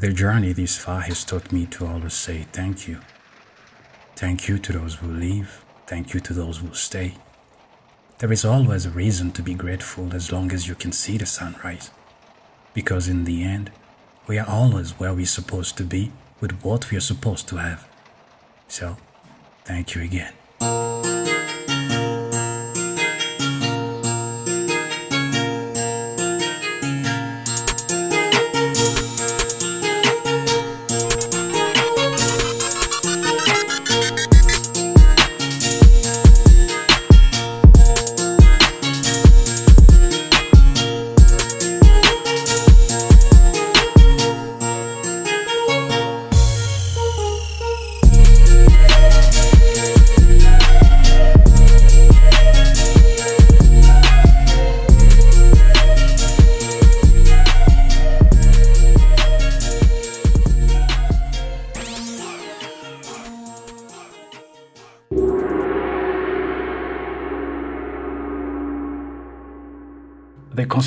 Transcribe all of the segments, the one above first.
The journey this far has taught me to always say thank you. Thank you to those who leave. Thank you to those who stay. There is always a reason to be grateful as long as you can see the sunrise. Because in the end, we are always where we're supposed to be with what we are supposed to have. So, thank you again.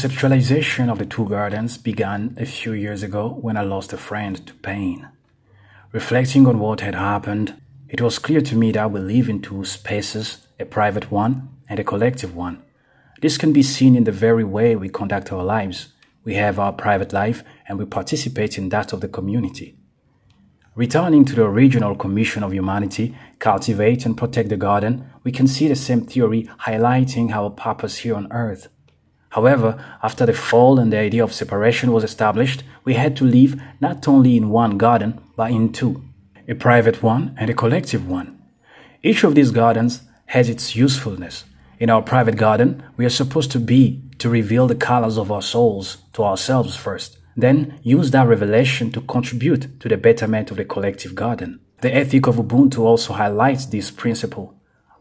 Conceptualization of the two gardens began a few years ago when I lost a friend to pain. Reflecting on what had happened, it was clear to me that we live in two spaces, a private one and a collective one. This can be seen in the very way we conduct our lives. We have our private life and we participate in that of the community. Returning to the original commission of humanity, cultivate and protect the garden, we can see the same theory highlighting our purpose here on earth. However, after the fall and the idea of separation was established, we had to live not only in one garden, but in two a private one and a collective one. Each of these gardens has its usefulness. In our private garden, we are supposed to be to reveal the colors of our souls to ourselves first, then use that revelation to contribute to the betterment of the collective garden. The ethic of Ubuntu also highlights this principle.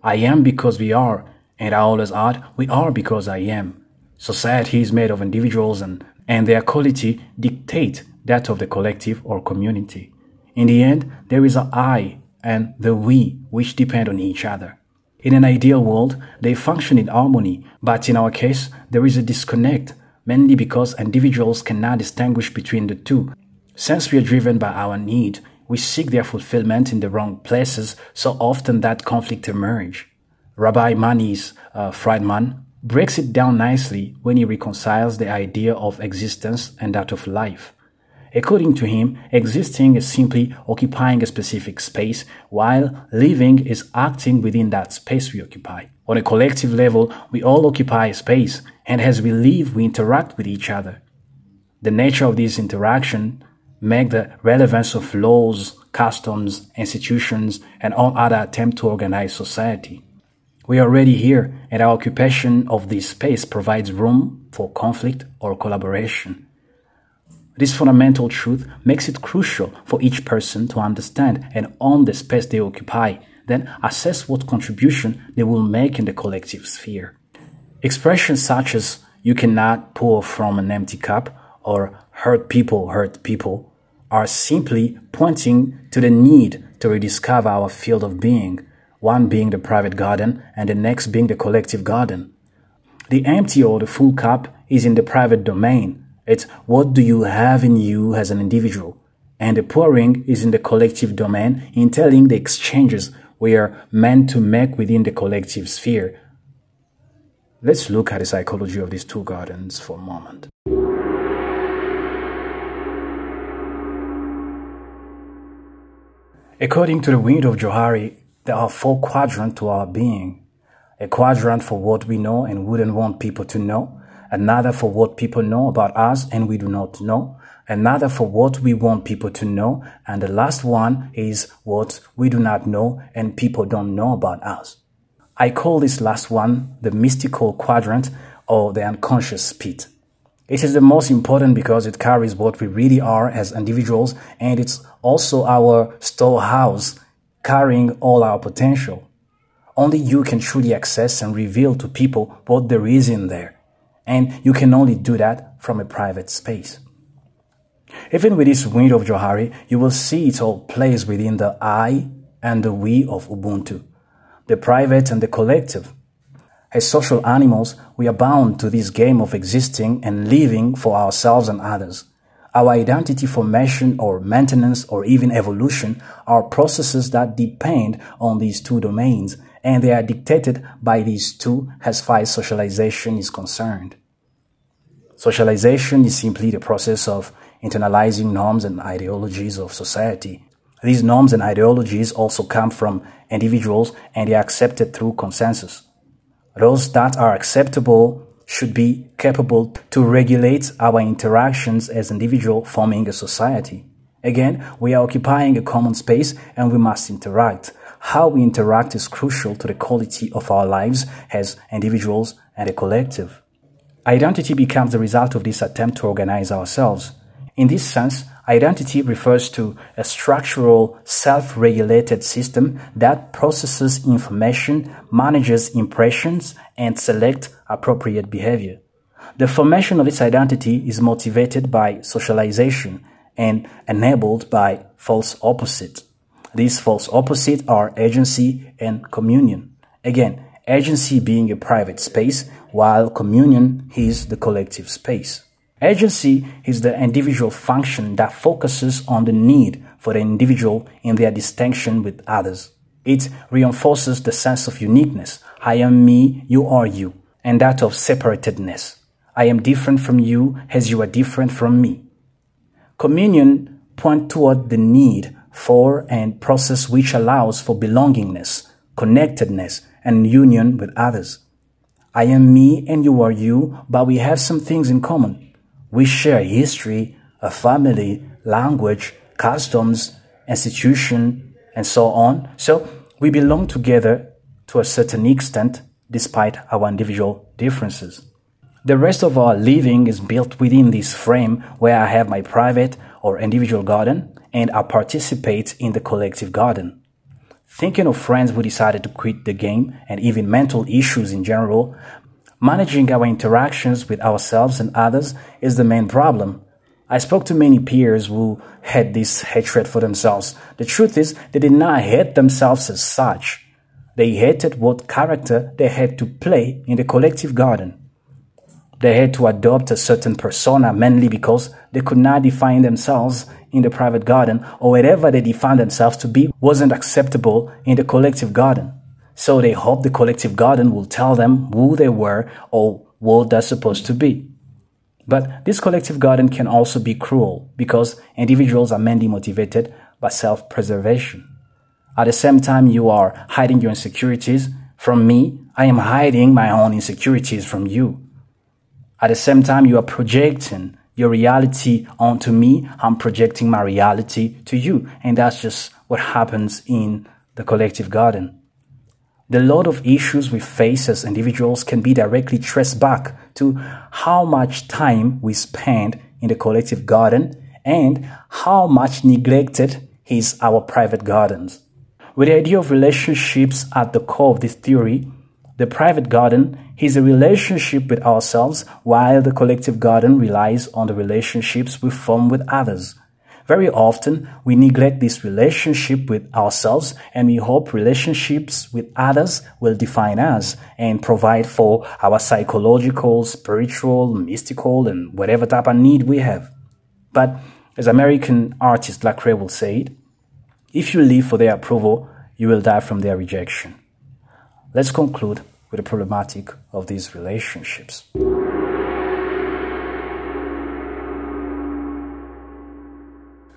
I am because we are, and I always add, we are because I am. Society is made of individuals and, and their quality dictate that of the collective or community. In the end, there is a I and the we which depend on each other. In an ideal world, they function in harmony, but in our case, there is a disconnect, mainly because individuals cannot distinguish between the two. Since we are driven by our need, we seek their fulfillment in the wrong places, so often that conflict emerge. Rabbi Manis uh, Friedman breaks it down nicely when he reconciles the idea of existence and that of life. According to him, existing is simply occupying a specific space, while living is acting within that space we occupy. On a collective level, we all occupy a space, and as we live, we interact with each other. The nature of this interaction make the relevance of laws, customs, institutions, and all other attempt to organize society. We are already here, and our occupation of this space provides room for conflict or collaboration. This fundamental truth makes it crucial for each person to understand and own the space they occupy, then assess what contribution they will make in the collective sphere. Expressions such as you cannot pour from an empty cup or hurt people hurt people are simply pointing to the need to rediscover our field of being one being the private garden and the next being the collective garden. The empty or the full cup is in the private domain. It's what do you have in you as an individual. And the pouring is in the collective domain, in telling the exchanges we are meant to make within the collective sphere. Let's look at the psychology of these two gardens for a moment. According to the window of Johari, there are four quadrants to our being. A quadrant for what we know and wouldn't want people to know. Another for what people know about us and we do not know. Another for what we want people to know. And the last one is what we do not know and people don't know about us. I call this last one the mystical quadrant or the unconscious pit. It is the most important because it carries what we really are as individuals and it's also our storehouse carrying all our potential. Only you can truly access and reveal to people what there is in there. And you can only do that from a private space. Even with this window of Johari, you will see it all plays within the I and the we of Ubuntu, the private and the collective. As social animals, we are bound to this game of existing and living for ourselves and others. Our identity formation or maintenance or even evolution are processes that depend on these two domains and they are dictated by these two as far as socialization is concerned. Socialization is simply the process of internalizing norms and ideologies of society. These norms and ideologies also come from individuals and they are accepted through consensus. Those that are acceptable should be capable to regulate our interactions as individuals forming a society. Again, we are occupying a common space and we must interact. How we interact is crucial to the quality of our lives as individuals and a collective. Identity becomes the result of this attempt to organize ourselves. In this sense, identity refers to a structural, self-regulated system that processes information, manages impressions, and selects appropriate behavior. The formation of its identity is motivated by socialization and enabled by false opposites. These false opposites are agency and communion. Again, agency being a private space, while communion is the collective space. Agency is the individual function that focuses on the need for the individual in their distinction with others. It reinforces the sense of uniqueness. I am me, you are you, and that of separatedness. I am different from you as you are different from me. Communion points toward the need for and process which allows for belongingness, connectedness, and union with others. I am me and you are you, but we have some things in common. We share history, a family, language, customs, institution, and so on. So we belong together to a certain extent despite our individual differences. The rest of our living is built within this frame where I have my private or individual garden and I participate in the collective garden. Thinking of friends who decided to quit the game and even mental issues in general, managing our interactions with ourselves and others is the main problem. I spoke to many peers who had this hatred for themselves. The truth is, they did not hate themselves as such. They hated what character they had to play in the collective garden. They had to adopt a certain persona mainly because they could not define themselves in the private garden or whatever they defined themselves to be wasn't acceptable in the collective garden. So they hope the collective garden will tell them who they were or what they're supposed to be. But this collective garden can also be cruel because individuals are mainly motivated by self-preservation. At the same time you are hiding your insecurities from me, I am hiding my own insecurities from you. At the same time, you are projecting your reality onto me. I'm projecting my reality to you. And that's just what happens in the collective garden. The lot of issues we face as individuals can be directly traced back to how much time we spend in the collective garden and how much neglected is our private gardens. With the idea of relationships at the core of this theory, the private garden is a relationship with ourselves while the collective garden relies on the relationships we form with others. Very often, we neglect this relationship with ourselves and we hope relationships with others will define us and provide for our psychological, spiritual, mystical, and whatever type of need we have. But as American artist Lecrae will say it, if you live for their approval, you will die from their rejection. Let's conclude with the problematic of these relationships.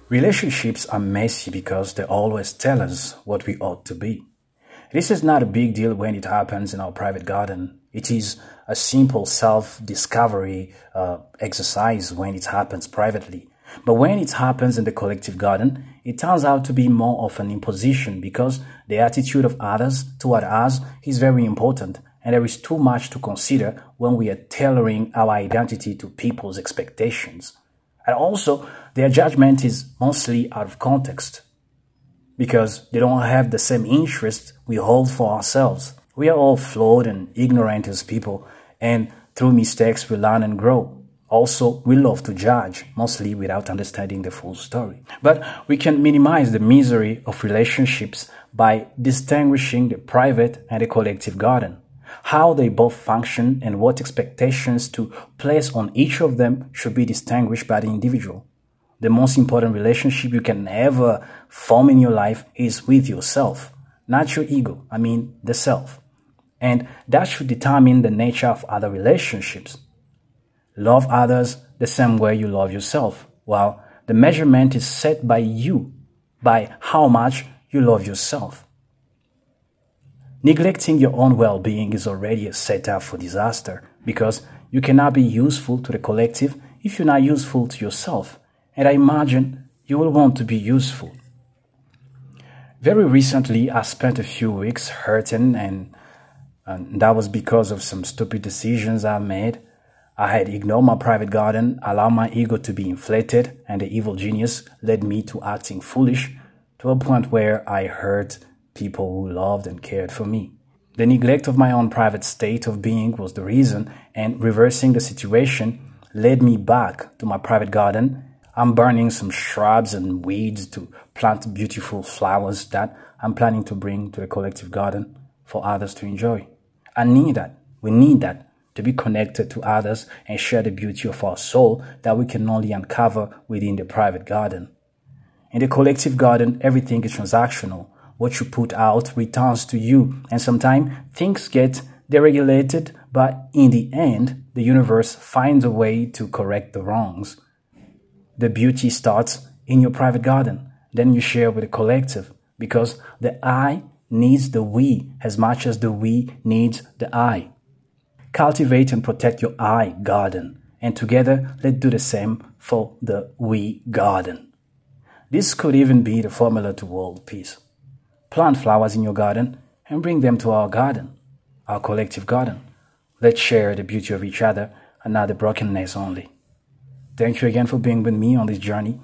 Relationships are messy because they always tell us what we ought to be. This is not a big deal when it happens in our private garden. It is a simple self-discovery uh, exercise when it happens privately. But when it happens in the collective garden, it turns out to be more of an imposition because the attitude of others toward us is very important and there is too much to consider when we are tailoring our identity to people's expectations. And also, their judgment is mostly out of context because they don't have the same interest we hold for ourselves. We are all flawed and ignorant as people, and through mistakes we learn and grow. Also, we love to judge, mostly without understanding the full story. But we can minimize the misery of relationships by distinguishing the private and the collective garden how they both function and what expectations to place on each of them should be distinguished by the individual. The most important relationship you can ever form in your life is with yourself, not your ego. I mean, the self. And that should determine the nature of other relationships. Love others the same way you love yourself. Well, the measurement is set by you, by how much you love yourself. Neglecting your own well being is already a setup for disaster because you cannot be useful to the collective if you're not useful to yourself. And I imagine you will want to be useful. Very recently, I spent a few weeks hurting, and, and that was because of some stupid decisions I made. I had ignored my private garden, allowed my ego to be inflated, and the evil genius led me to acting foolish to a point where I hurt people who loved and cared for me. The neglect of my own private state of being was the reason, and reversing the situation led me back to my private garden. I'm burning some shrubs and weeds to plant beautiful flowers that I'm planning to bring to the collective garden for others to enjoy. I need that. We need that to be connected to others and share the beauty of our soul that we can only uncover within the private garden. In the collective garden, everything is transactional. What you put out returns to you, and sometimes things get deregulated, but in the end, the universe finds a way to correct the wrongs. The beauty starts in your private garden, then you share with the collective, because the I needs the we as much as the we needs the I. Cultivate and protect your I garden, and together let's do the same for the we garden. This could even be the formula to world peace. Plant flowers in your garden and bring them to our garden, our collective garden. Let's share the beauty of each other and not the brokenness only. Thank you again for being with me on this journey.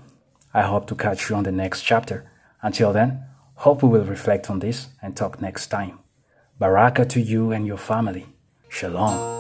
I hope to catch you on the next chapter. Until then, hope we will reflect on this and talk next time. Baraka to you and your family. Shalom.